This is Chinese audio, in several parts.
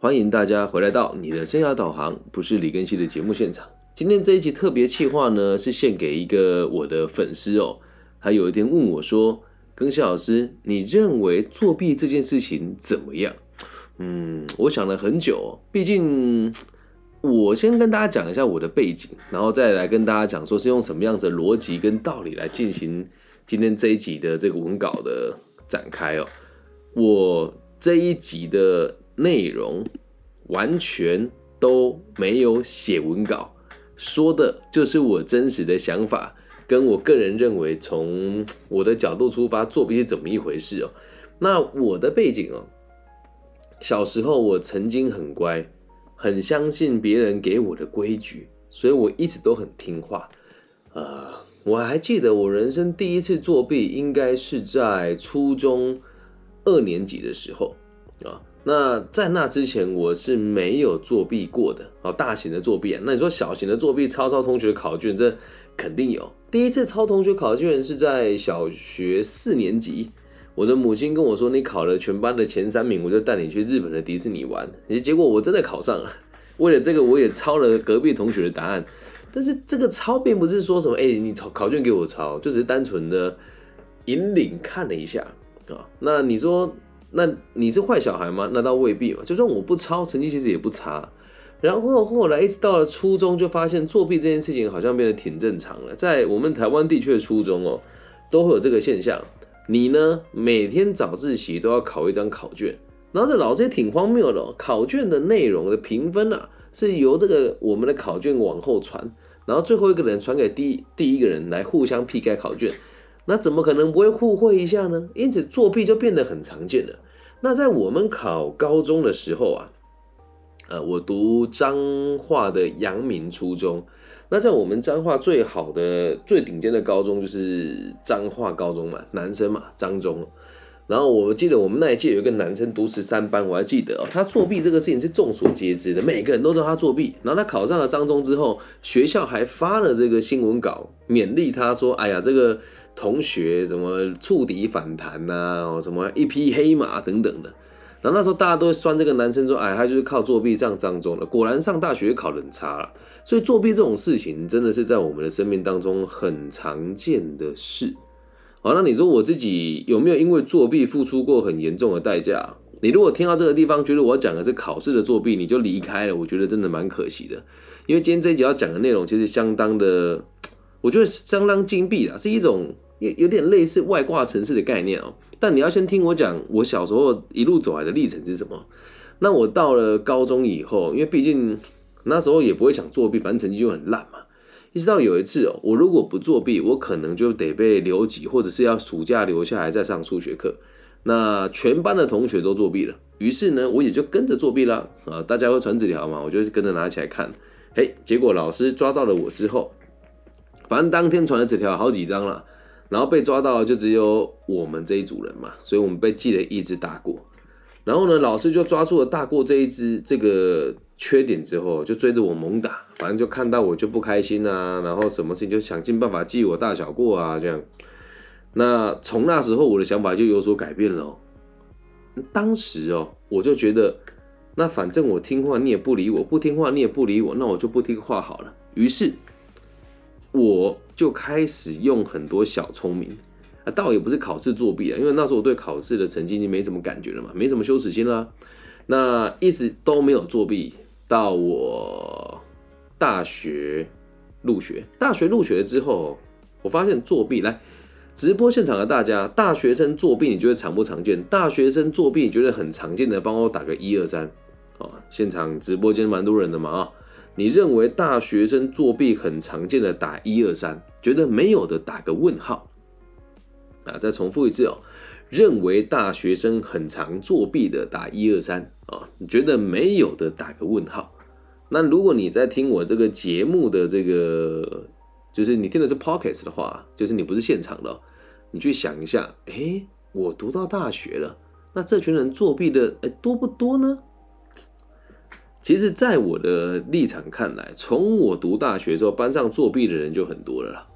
欢迎大家回来到你的生涯导航，不是李根熙的节目现场。今天这一集特别企划呢，是献给一个我的粉丝哦。他有一天问我说：“庚希老师，你认为作弊这件事情怎么样？”嗯，我想了很久，毕竟我先跟大家讲一下我的背景，然后再来跟大家讲说是用什么样子的逻辑跟道理来进行今天这一集的这个文稿的展开哦。我这一集的。内容完全都没有写文稿，说的就是我真实的想法，跟我个人认为从我的角度出发作弊是怎么一回事哦。那我的背景哦，小时候我曾经很乖，很相信别人给我的规矩，所以我一直都很听话。呃，我还记得我人生第一次作弊，应该是在初中二年级的时候啊。那在那之前，我是没有作弊过的哦，大型的作弊。那你说小型的作弊，抄抄同学考卷，这肯定有。第一次抄同学考卷是在小学四年级，我的母亲跟我说：“你考了全班的前三名，我就带你去日本的迪士尼玩。”结果我真的考上了。为了这个，我也抄了隔壁同学的答案。但是这个抄并不是说什么，哎，你抄考卷给我抄，就只是单纯的引领看了一下啊。那你说？那你是坏小孩吗？那倒未必嘛。就算我不抄，成绩其实也不差。然后后来一直到了初中，就发现作弊这件事情好像变得挺正常了。在我们台湾地区的初中哦，都会有这个现象。你呢，每天早自习都要考一张考卷，然后这老师也挺荒谬的。考卷的内容的评分啊，是由这个我们的考卷往后传，然后最后一个人传给第第一个人来互相批改考卷。那怎么可能不会互惠一下呢？因此作弊就变得很常见了。那在我们考高中的时候啊，呃，我读彰化的阳明初中。那在我们彰化最好的、最顶尖的高中就是彰化高中嘛，男生嘛，彰中。然后我记得我们那一届有一个男生读十三班，我还记得哦，他作弊这个事情是众所皆知的，每个人都知道他作弊。然后他考上了彰中之后，学校还发了这个新闻稿勉励他说：“哎呀，这个。”同学什么触底反弹呐，什么一匹黑马等等的，然后那时候大家都会酸这个男生说，哎，他就是靠作弊上彰中的。果然上大学考得很差了。所以作弊这种事情真的是在我们的生命当中很常见的事。好，那你说我自己有没有因为作弊付出过很严重的代价？你如果听到这个地方觉得我讲的是考试的作弊，你就离开了，我觉得真的蛮可惜的。因为今天这一集要讲的内容其实相当的，我觉得相当金币啊，是一种。有有点类似外挂城市的概念哦，但你要先听我讲我小时候一路走来的历程是什么。那我到了高中以后，因为毕竟那时候也不会想作弊，反正成绩就很烂嘛。一直到有一次哦，我如果不作弊，我可能就得被留级，或者是要暑假留下来再上数学课。那全班的同学都作弊了，于是呢，我也就跟着作弊啦。啊，大家会传纸条嘛，我就跟着拿起来看。嘿，结果老师抓到了我之后，反正当天传的纸条好几张了。然后被抓到就只有我们这一组人嘛，所以我们被记了一只大过。然后呢，老师就抓住了大过这一只这个缺点之后，就追着我猛打。反正就看到我就不开心啊，然后什么事情就想尽办法记我大小过啊，这样。那从那时候我的想法就有所改变了。当时哦，我就觉得，那反正我听话你也不理我，不听话你也不理我，那我就不听话好了。于是。我就开始用很多小聪明啊，倒也不是考试作弊啊，因为那时候我对考试的成绩已经没什么感觉了嘛，没什么羞耻心了。那一直都没有作弊，到我大学入学，大学入学了之后，我发现作弊。来直播现场的大家，大学生作弊，你觉得常不常见？大学生作弊，你觉得很常见的，帮我打个一二三啊！现场直播间蛮多人的嘛啊！你认为大学生作弊很常见的，打一二三；觉得没有的，打个问号。啊，再重复一次哦。认为大学生很常作弊的，打一二三啊。你觉得没有的，打个问号。那如果你在听我这个节目的这个，就是你听的是 pockets 的话，就是你不是现场的，你去想一下，哎，我读到大学了，那这群人作弊的，哎，多不多呢？其实，在我的立场看来，从我读大学之后，班上作弊的人就很多了啦。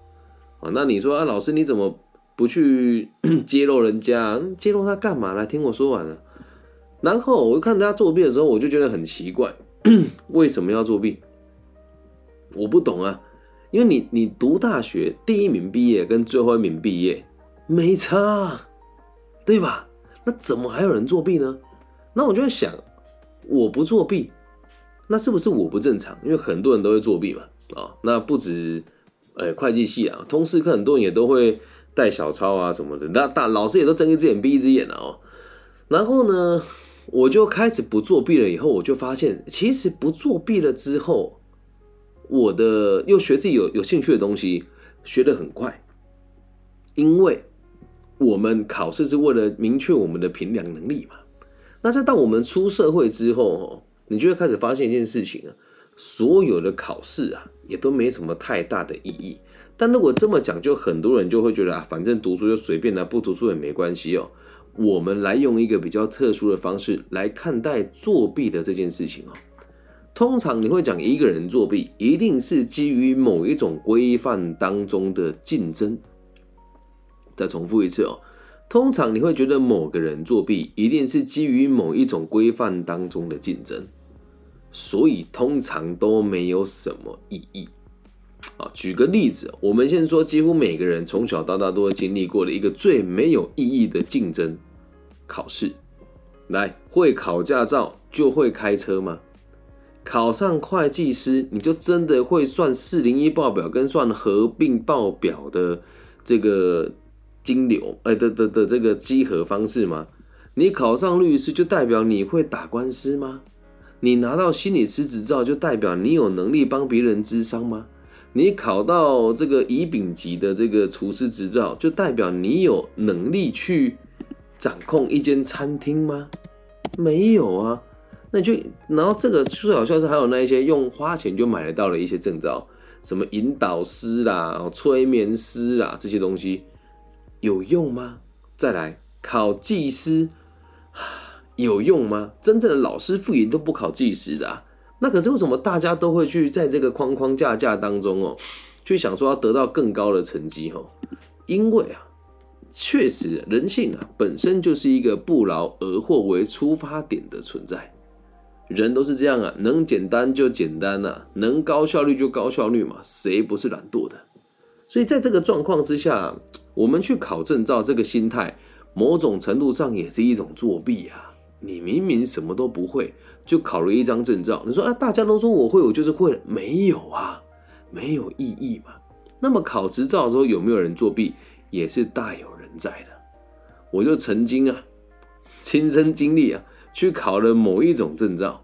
啊，那你说啊，老师你怎么不去 揭露人家？揭露他干嘛？来听我说完了。然后我看他作弊的时候，我就觉得很奇怪，为什么要作弊？我不懂啊，因为你你读大学第一名毕业跟最后一名毕业没差，对吧？那怎么还有人作弊呢？那我就在想，我不作弊，那是不是我不正常？因为很多人都会作弊嘛，啊，那不止，呃，会计系啊，通识课很多人也都会带小抄啊什么的，那大老师也都睁一只眼闭一只眼了哦。然后呢，我就开始不作弊了，以后我就发现，其实不作弊了之后，我的又学自己有有兴趣的东西，学得很快，因为我们考试是为了明确我们的评量能力嘛。那在到我们出社会之后，哦，你就会开始发现一件事情啊，所有的考试啊，也都没什么太大的意义。但如果这么讲，就很多人就会觉得啊，反正读书就随便啦，不读书也没关系哦。我们来用一个比较特殊的方式来看待作弊的这件事情哦。通常你会讲一个人作弊，一定是基于某一种规范当中的竞争。再重复一次哦。通常你会觉得某个人作弊，一定是基于某一种规范当中的竞争，所以通常都没有什么意义。啊，举个例子，我们先说，几乎每个人从小到大都经历过的一个最没有意义的竞争——考试。来，会考驾照就会开车吗？考上会计师，你就真的会算四零一报表跟算合并报表的这个？金流，哎的的的这个稽核方式吗？你考上律师就代表你会打官司吗？你拿到心理师执照就代表你有能力帮别人治伤吗？你考到这个乙丙级的这个厨师执照就代表你有能力去掌控一间餐厅吗？没有啊，那就然后这个最好笑是还有那一些用花钱就买得到的一些证照，什么引导师啦、催眠师啦这些东西。有用吗？再来考技师，有用吗？真正的老师傅也都不考技师的，那可是为什么大家都会去在这个框框架架当中哦，去想说要得到更高的成绩哦？因为啊，确实人性啊本身就是一个不劳而获为出发点的存在，人都是这样啊，能简单就简单呐，能高效率就高效率嘛，谁不是懒惰的？所以在这个状况之下，我们去考证照，这个心态某种程度上也是一种作弊啊！你明明什么都不会，就考了一张证照，你说啊，大家都说我会，我就是会了，没有啊，没有意义嘛。那么考执照的时候有没有人作弊，也是大有人在的。我就曾经啊，亲身经历啊，去考了某一种证照，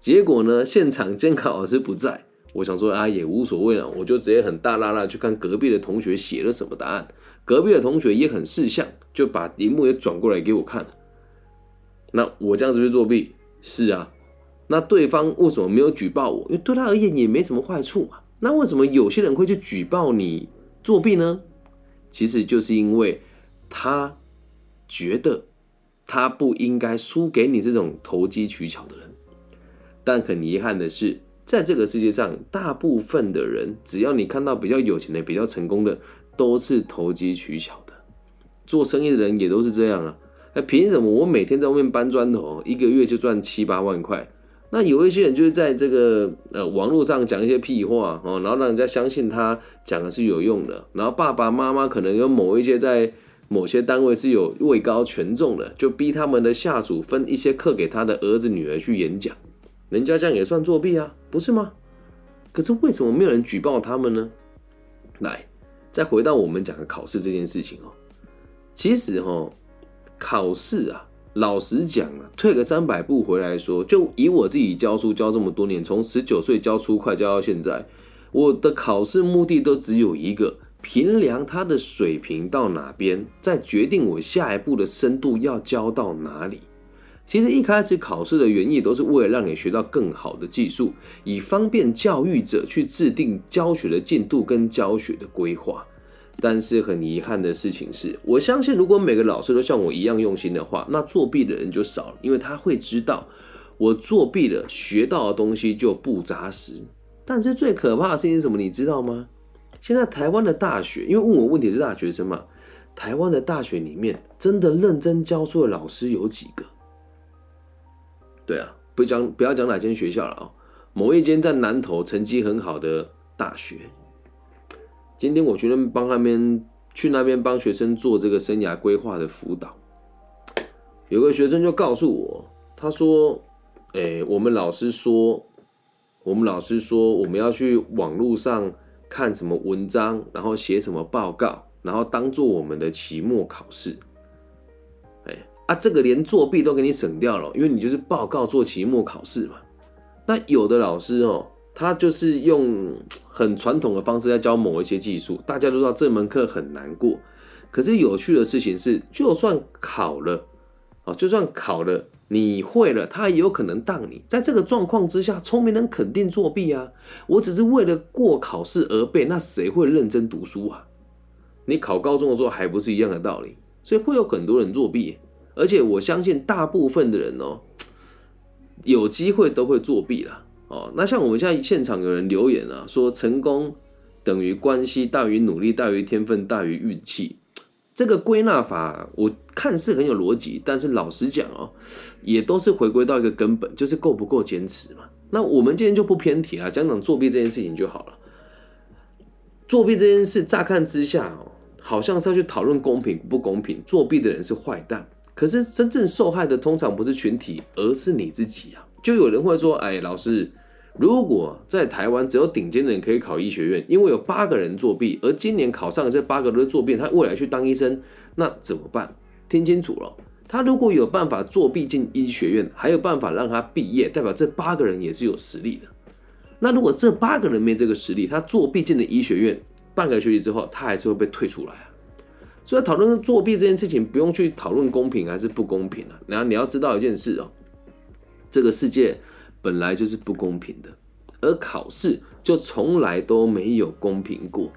结果呢，现场监考老师不在。我想说啊，也无所谓了，我就直接很大拉拉去看隔壁的同学写了什么答案。隔壁的同学也很识相，就把荧幕也转过来给我看。那我这样是不是作弊？是啊。那对方为什么没有举报我？因为对他而言也没什么坏处嘛。那为什么有些人会去举报你作弊呢？其实就是因为他觉得他不应该输给你这种投机取巧的人。但很遗憾的是。在这个世界上，大部分的人，只要你看到比较有钱的、比较成功的，都是投机取巧的。做生意的人也都是这样啊。那凭什么我每天在外面搬砖头，一个月就赚七八万块？那有一些人就是在这个呃网络上讲一些屁话哦，然后让人家相信他讲的是有用的。然后爸爸妈妈可能有某一些在某些单位是有位高权重的，就逼他们的下属分一些课给他的儿子女儿去演讲。人家这样也算作弊啊，不是吗？可是为什么没有人举报他们呢？来，再回到我们讲的考试这件事情哦。其实哈，考试啊，老实讲啊，退个三百步回来说，就以我自己教书教这么多年，从十九岁教初快教到现在，我的考试目的都只有一个：评量他的水平到哪边，再决定我下一步的深度要教到哪里。其实一开始考试的原意都是为了让你学到更好的技术，以方便教育者去制定教学的进度跟教学的规划。但是很遗憾的事情是，我相信如果每个老师都像我一样用心的话，那作弊的人就少了，因为他会知道我作弊了，学到的东西就不扎实。但是最可怕的事情是什么？你知道吗？现在台湾的大学，因为问我问题是大学生嘛，台湾的大学里面真的认真教书的老师有几个？对啊，不讲不要讲哪间学校了啊，某一间在南投成绩很好的大学。今天我去那边帮那边去那边帮学生做这个生涯规划的辅导，有个学生就告诉我，他说：“哎，我们老师说，我们老师说我们要去网络上看什么文章，然后写什么报告，然后当做我们的期末考试。”啊，这个连作弊都给你省掉了，因为你就是报告做期末考试嘛。那有的老师哦，他就是用很传统的方式在教某一些技术，大家都知道这门课很难过。可是有趣的事情是，就算考了，哦，就算考了，你会了，他也有可能当你。在这个状况之下，聪明人肯定作弊啊。我只是为了过考试而背，那谁会认真读书啊？你考高中的时候还不是一样的道理？所以会有很多人作弊。而且我相信大部分的人哦，有机会都会作弊啦。哦。那像我们现在现场有人留言啊，说成功等于关系大于努力大于天分大于运气。这个归纳法我看似很有逻辑，但是老实讲哦，也都是回归到一个根本，就是够不够坚持嘛。那我们今天就不偏题了，讲讲作弊这件事情就好了。作弊这件事乍看之下哦，好像是要去讨论公平不公平，作弊的人是坏蛋。可是真正受害的通常不是群体，而是你自己啊！就有人会说：“哎，老师，如果在台湾只有顶尖的人可以考医学院，因为有八个人作弊，而今年考上的这八个都是作弊，他未来去当医生，那怎么办？听清楚了，他如果有办法作弊进医学院，还有办法让他毕业，代表这八个人也是有实力的。那如果这八个人没这个实力，他作弊进了医学院，半个学期之后，他还是会被退出来啊！”所以讨论作弊这件事情，不用去讨论公平还是不公平啊。然后你要知道一件事哦，这个世界本来就是不公平的，而考试就从来都没有公平过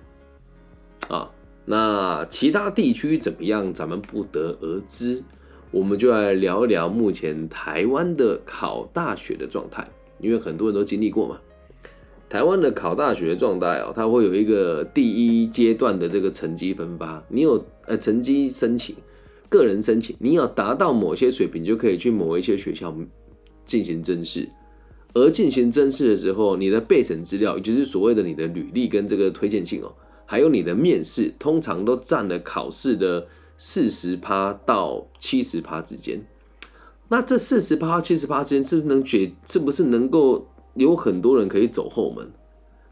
啊。那其他地区怎么样，咱们不得而知。我们就来聊一聊目前台湾的考大学的状态，因为很多人都经历过嘛。台湾的考大学状态哦，它会有一个第一阶段的这个成绩分发。你有呃成绩申请，个人申请，你要达到某些水平，就可以去某一些学校进行甄试。而进行甄试的时候，你的备审资料，也就是所谓的你的履历跟这个推荐信哦，还有你的面试，通常都占了考试的四十趴到七十趴之间。那这四十趴七十趴之间，是不是能决？是不是能够？有很多人可以走后门，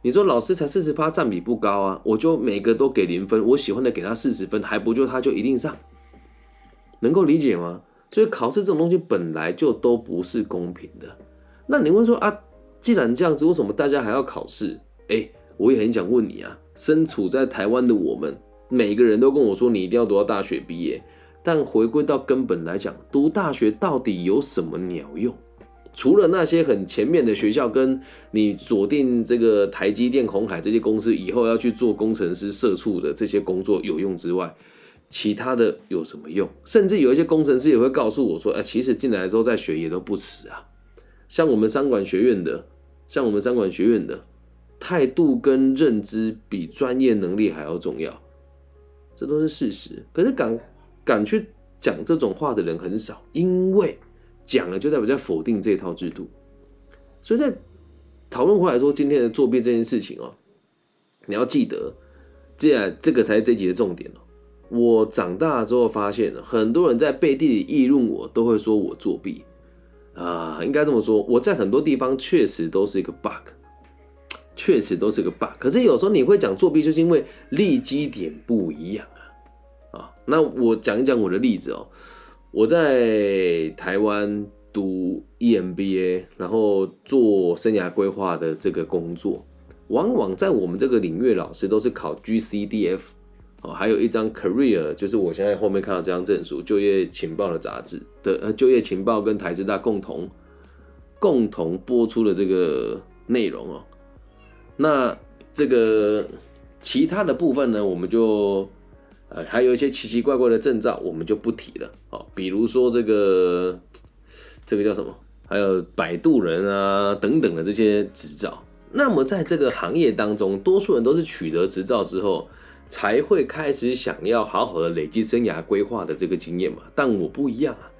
你说老师才四十趴，占比不高啊，我就每个都给零分，我喜欢的给他四十分，还不就他就一定上，能够理解吗？所以考试这种东西本来就都不是公平的。那你会说啊，既然这样子，为什么大家还要考试？哎，我也很想问你啊，身处在台湾的我们，每个人都跟我说你一定要读到大学毕业，但回归到根本来讲，读大学到底有什么鸟用？除了那些很前面的学校，跟你锁定这个台积电、红海这些公司以后要去做工程师、社畜的这些工作有用之外，其他的有什么用？甚至有一些工程师也会告诉我说：“哎，其实进来之后再学也都不迟啊。”像我们三管学院的，像我们三管学院的态度跟认知比专业能力还要重要，这都是事实。可是敢敢去讲这种话的人很少，因为。讲了就代表在否定这套制度，所以在讨论回来说今天的作弊这件事情哦，你要记得，这这个才是这集的重点哦。我长大之后发现，很多人在背地里议论我，都会说我作弊啊，应该这么说，我在很多地方确实都是一个 bug，确实都是个 bug。可是有时候你会讲作弊，就是因为立基点不一样啊啊。那我讲一讲我的例子哦。我在台湾读 EMBA，然后做生涯规划的这个工作，往往在我们这个领域，老师都是考 GCDF 哦，还有一张 Career，就是我现在后面看到这张证书，就业情报的杂志的呃，就业情报跟台师大共同共同播出的这个内容哦。那这个其他的部分呢，我们就。呃，还有一些奇奇怪怪的证照，我们就不提了哦。比如说这个，这个叫什么？还有摆渡人啊等等的这些执照。那么在这个行业当中，多数人都是取得执照之后，才会开始想要好好的累积生涯规划的这个经验嘛。但我不一样啊，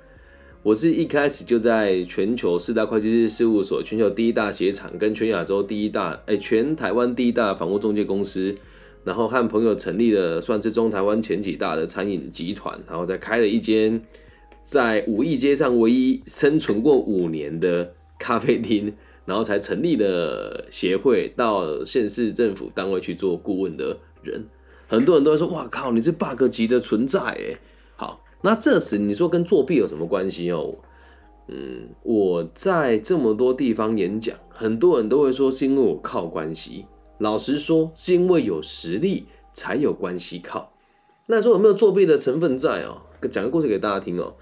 我是一开始就在全球四大会计师事务所、全球第一大鞋厂跟全亚洲第一大、哎，全台湾第一大房屋中介公司，然后和朋友成立了算是中台湾前几大的餐饮集团，然后再开了一间在五义街上唯一生存过五年的咖啡厅，然后才成立了协会，到县市政府单位去做顾问的人，很多人都会说：“哇靠，你是 bug 级的存在哎。”好。那这时你说跟作弊有什么关系哦？嗯，我在这么多地方演讲，很多人都会说是因为我靠关系。老实说，是因为有实力才有关系靠。那说有没有作弊的成分在哦？讲个故事给大家听哦。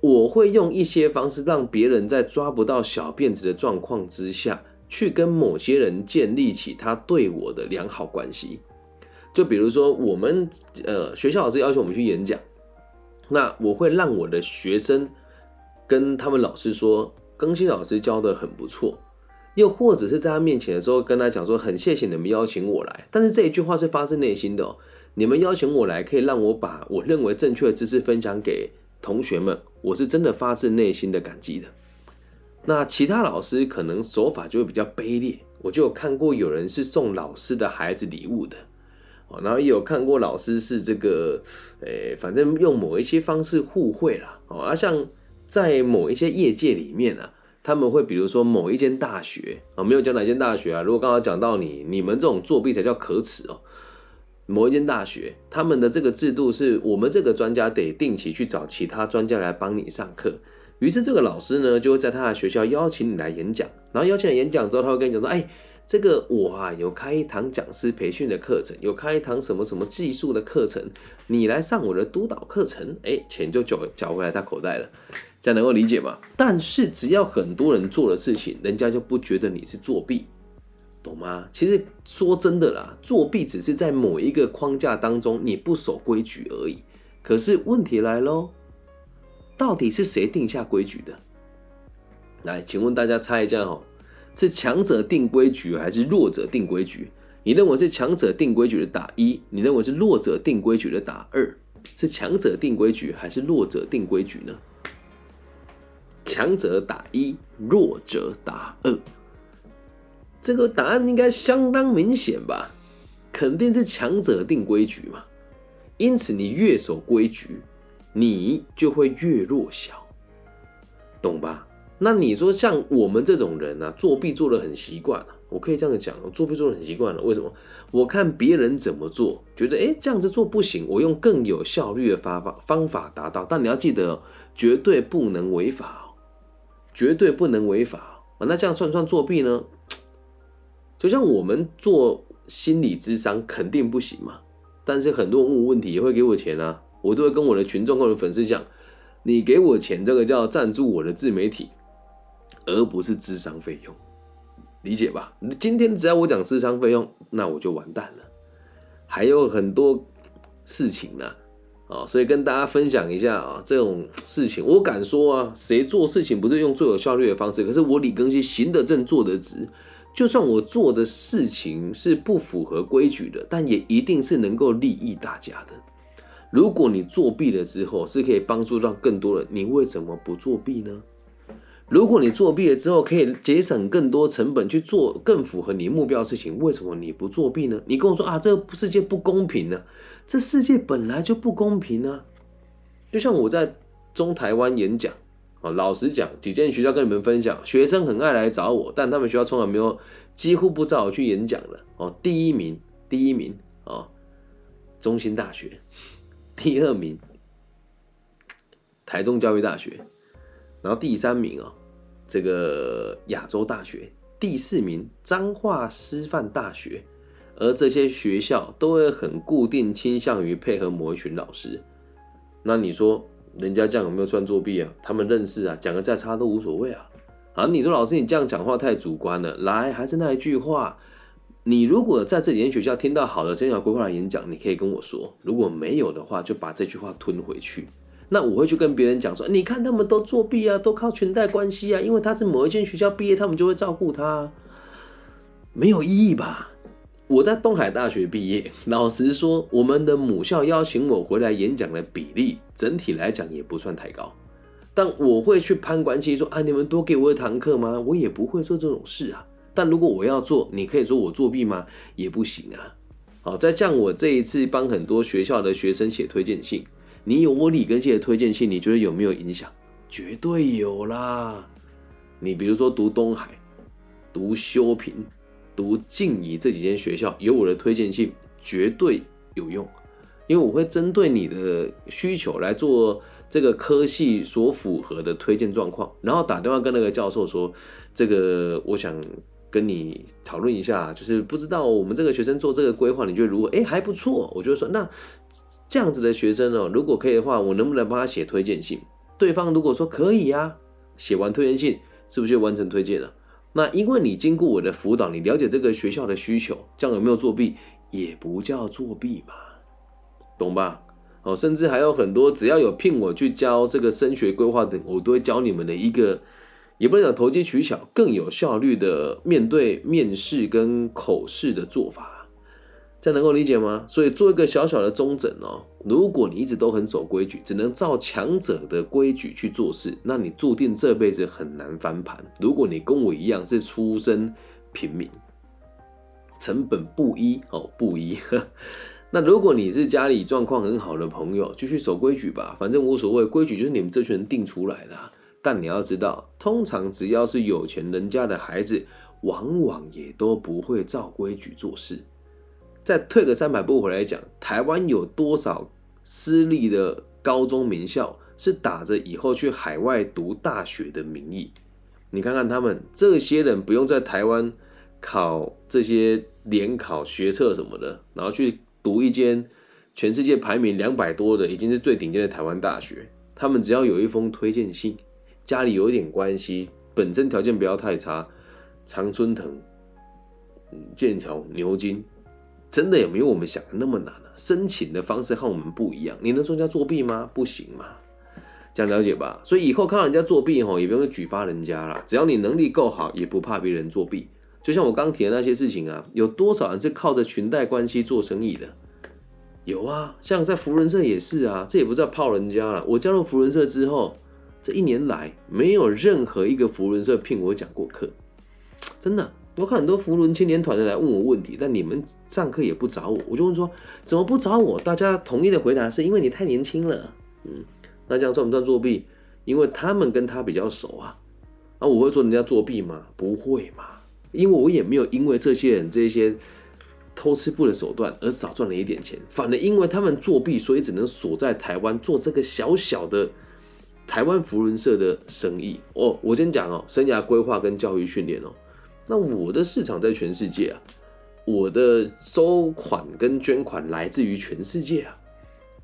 我会用一些方式让别人在抓不到小辫子的状况之下去跟某些人建立起他对我的良好关系。就比如说，我们呃学校老师要求我们去演讲。那我会让我的学生跟他们老师说，更新老师教的很不错，又或者是在他面前的时候跟他讲说，很谢谢你们邀请我来。但是这一句话是发自内心的，哦你们邀请我来，可以让我把我认为正确的知识分享给同学们，我是真的发自内心的感激的。那其他老师可能手法就会比较卑劣，我就有看过有人是送老师的孩子礼物的。哦然后也有看过老师是这个，诶，反正用某一些方式互惠啦。哦，啊，像在某一些业界里面啊，他们会比如说某一间大学啊，没有讲哪间大学啊。如果刚刚讲到你，你们这种作弊才叫可耻哦。某一间大学，他们的这个制度是我们这个专家得定期去找其他专家来帮你上课。于是这个老师呢，就会在他的学校邀请你来演讲。然后邀请你演讲之后，他会跟你讲说，哎。这个我啊有开一堂讲师培训的课程，有开一堂什么什么技术的课程，你来上我的督导课程，哎，钱就缴缴回来他口袋了，这样能够理解吗？但是只要很多人做的事情，人家就不觉得你是作弊，懂吗？其实说真的啦，作弊只是在某一个框架当中你不守规矩而已。可是问题来喽，到底是谁定下规矩的？来，请问大家猜一下哦。是强者定规矩还是弱者定规矩？你认为是强者定规矩的打一，你认为是弱者定规矩的打二？是强者定规矩还是弱者定规矩呢？强者打一，弱者打二。这个答案应该相当明显吧？肯定是强者定规矩嘛。因此，你越守规矩，你就会越弱小，懂吧？那你说像我们这种人呢，作弊做的很习惯了，我可以这样讲，作弊做的很习惯了。为什么？我看别人怎么做，觉得哎这样子做不行，我用更有效率的方法方法达到。但你要记得，绝对不能违法，绝对不能违法啊！那这样算不算作弊呢？就像我们做心理智商肯定不行嘛，但是很多人问我问题也会给我钱啊，我都会跟我的群众、或者粉丝讲，你给我钱，这个叫赞助我的自媒体。而不是智商费用，理解吧？今天只要我讲智商费用，那我就完蛋了。还有很多事情呢，所以跟大家分享一下啊，这种事情我敢说啊，谁做事情不是用最有效率的方式？可是我李更新行得正，坐得直，就算我做的事情是不符合规矩的，但也一定是能够利益大家的。如果你作弊了之后是可以帮助到更多人，你为什么不作弊呢？如果你作弊了之后可以节省更多成本去做更符合你目标的事情，为什么你不作弊呢？你跟我说啊，这个世界不公平呢？这世界本来就不公平呢。就像我在中台湾演讲啊，老实讲，几间学校跟你们分享，学生很爱来找我，但他们学校从来没有，几乎不找我去演讲了哦。第一名，第一名啊，中心大学；第二名，台中教育大学；然后第三名啊。这个亚洲大学第四名，彰化师范大学，而这些学校都会很固定倾向于配合某一群老师。那你说人家这样有没有算作弊啊？他们认识啊，讲的再差都无所谓啊。啊，你说老师你这样讲话太主观了。来，还是那一句话，你如果在这几间学校听到好的生涯规划的演讲，你可以跟我说；如果没有的话，就把这句话吞回去。那我会去跟别人讲说，你看他们都作弊啊，都靠裙带关系啊，因为他是某一间学校毕业，他们就会照顾他，没有意义吧？我在东海大学毕业，老实说，我们的母校邀请我回来演讲的比例，整体来讲也不算太高。但我会去攀关系，说啊，你们多给我一堂课吗？我也不会做这种事啊。但如果我要做，你可以说我作弊吗？也不行啊。好，再像我这一次帮很多学校的学生写推荐信，你有我李根熙的推荐信，你觉得有没有影响？绝对有啦。你比如说读东海、读修平、读静怡这几间学校，有我的推荐信，绝对有用。因为我会针对你的需求来做这个科系所符合的推荐状况，然后打电话跟那个教授说，这个我想跟你讨论一下，就是不知道我们这个学生做这个规划，你觉得如果哎还不错，我就说那这样子的学生哦，如果可以的话，我能不能帮他写推荐信？对方如果说可以呀，写完推荐信是不是就完成推荐了？那因为你经过我的辅导，你了解这个学校的需求，这样有没有作弊？也不叫作弊嘛。懂吧？哦，甚至还有很多，只要有聘我去教这个升学规划等，我都会教你们的一个，也不能讲投机取巧，更有效率的面对面试跟口试的做法，这样能够理解吗？所以做一个小小的中诊哦，如果你一直都很守规矩，只能照强者的规矩去做事，那你注定这辈子很难翻盘。如果你跟我一样是出身平民，成本不一哦，不一。那如果你是家里状况很好的朋友，继续守规矩吧，反正无所谓，规矩就是你们这群人定出来的。但你要知道，通常只要是有钱人家的孩子，往往也都不会照规矩做事。再退个三百步回来讲，台湾有多少私立的高中名校是打着以后去海外读大学的名义？你看看他们这些人，不用在台湾考这些联考、学测什么的，然后去。读一间全世界排名两百多的，已经是最顶尖的台湾大学。他们只要有一封推荐信，家里有一点关系，本身条件不要太差，常春藤、剑桥、牛津，真的也没有我们想的那么难啊。申请的方式和我们不一样，你能说人家作弊吗？不行嘛，这样了解吧。所以以后看到人家作弊吼，也不用举发人家了。只要你能力够好，也不怕别人作弊。就像我刚提的那些事情啊，有多少人是靠着裙带关系做生意的？有啊，像在福人社也是啊，这也不叫泡人家了。我加入福人社之后，这一年来没有任何一个福人社聘我讲过课，真的。我看很多福伦青年团的来问我问题，但你们上课也不找我，我就问说怎么不找我？大家统一的回答是因为你太年轻了。嗯，那这样算不算作弊？因为他们跟他比较熟啊。那我会说人家作弊吗？不会嘛。因为我也没有因为这些人这些偷吃布的手段而少赚了一点钱，反而因为他们作弊，所以只能锁在台湾做这个小小的台湾福伦社的生意。哦，我先讲哦，生涯规划跟教育训练哦，那我的市场在全世界啊，我的收款跟捐款来自于全世界啊，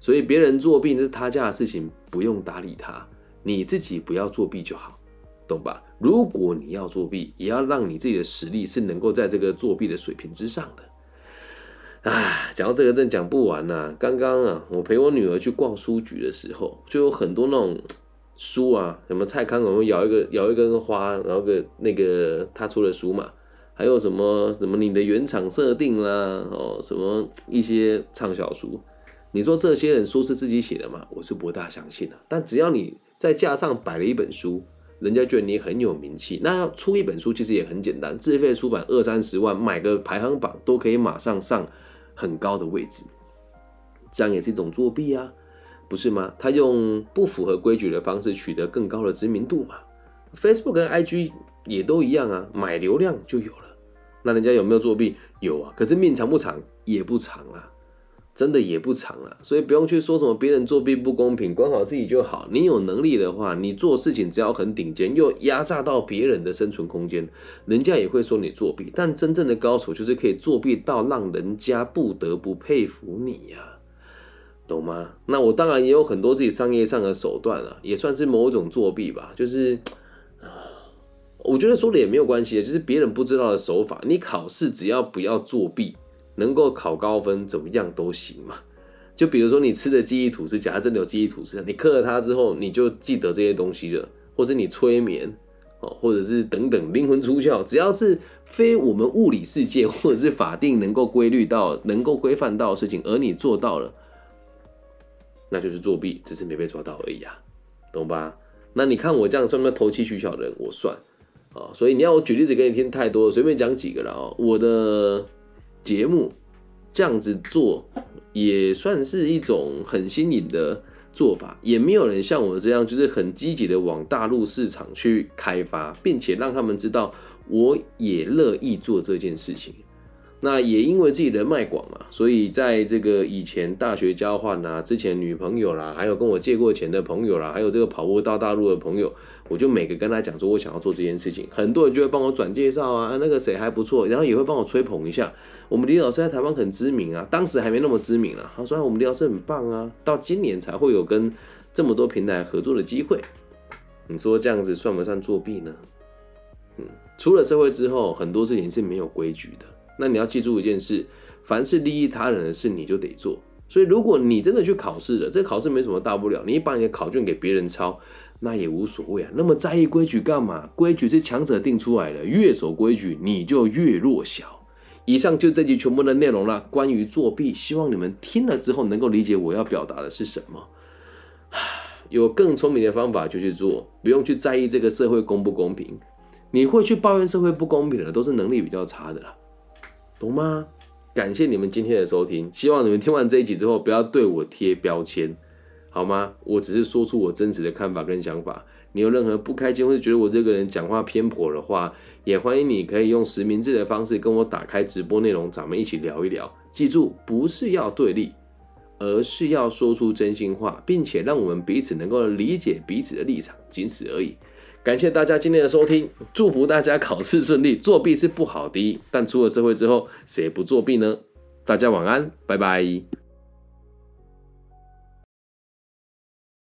所以别人作弊那是他家的事情，不用搭理他，你自己不要作弊就好。懂吧？如果你要作弊，也要让你自己的实力是能够在这个作弊的水平之上的。唉，讲到这个真讲不完呐。刚刚啊，我陪我女儿去逛书局的时候，就有很多那种书啊，什么蔡康永咬一个咬一根花，然后个那个他出的书嘛，还有什么什么你的原厂设定啦，哦，什么一些畅销书。你说这些人说是自己写的吗？我是不大相信的。但只要你在架上摆了一本书。人家觉得你很有名气，那要出一本书其实也很简单，自费出版二三十万，买个排行榜都可以马上上很高的位置，这样也是一种作弊啊，不是吗？他用不符合规矩的方式取得更高的知名度嘛？Facebook 跟 IG 也都一样啊，买流量就有了。那人家有没有作弊？有啊，可是命长不长也不长啊。真的也不长了，所以不用去说什么别人作弊不公平，管好自己就好。你有能力的话，你做事情只要很顶尖，又压榨到别人的生存空间，人家也会说你作弊。但真正的高手就是可以作弊到让人家不得不佩服你呀，懂吗？那我当然也有很多自己商业上的手段了，也算是某种作弊吧。就是我觉得说的也没有关系，就是别人不知道的手法，你考试只要不要作弊。能够考高分，怎么样都行嘛。就比如说你吃的记忆吐司，假设真的有记忆吐司，你刻了它之后，你就记得这些东西了，或者你催眠哦，或者是等等灵魂出窍，只要是非我们物理世界或者是法定能够规律到、能够规范到的事情，而你做到了，那就是作弊，只是没被抓到而已啊，懂吧？那你看我这样算不算投机取巧的人？我算啊。所以你要我举例子给你听太多，随便讲几个了哦。我的节目这样子做也算是一种很新颖的做法，也没有人像我这样就是很积极的往大陆市场去开发，并且让他们知道我也乐意做这件事情。那也因为自己人脉广嘛，所以在这个以前大学交换啊，之前女朋友啦，还有跟我借过钱的朋友啦，还有这个跑步到大陆的朋友，我就每个跟他讲说，我想要做这件事情，很多人就会帮我转介绍啊，那个谁还不错，然后也会帮我吹捧一下。我们李老师在台湾很知名啊，当时还没那么知名啊。他说我们李老师很棒啊，到今年才会有跟这么多平台合作的机会。你说这样子算不算作弊呢？嗯，出了社会之后，很多事情是没有规矩的。那你要记住一件事：凡是利益他人的事，你就得做。所以，如果你真的去考试了，这考试没什么大不了，你把你的考卷给别人抄，那也无所谓啊。那么在意规矩干嘛？规矩是强者定出来的，越守规矩，你就越弱小。以上就这集全部的内容了。关于作弊，希望你们听了之后能够理解我要表达的是什么。有更聪明的方法就去做，不用去在意这个社会公不公平。你会去抱怨社会不公平的，都是能力比较差的啦。懂吗？感谢你们今天的收听，希望你们听完这一集之后不要对我贴标签，好吗？我只是说出我真实的看法跟想法。你有任何不开心或者觉得我这个人讲话偏颇的话，也欢迎你可以用实名制的方式跟我打开直播内容，咱们一起聊一聊。记住，不是要对立，而是要说出真心话，并且让我们彼此能够理解彼此的立场，仅此而已。感谢大家今天的收听，祝福大家考试顺利。作弊是不好的，但出了社会之后，谁不作弊呢？大家晚安，拜拜。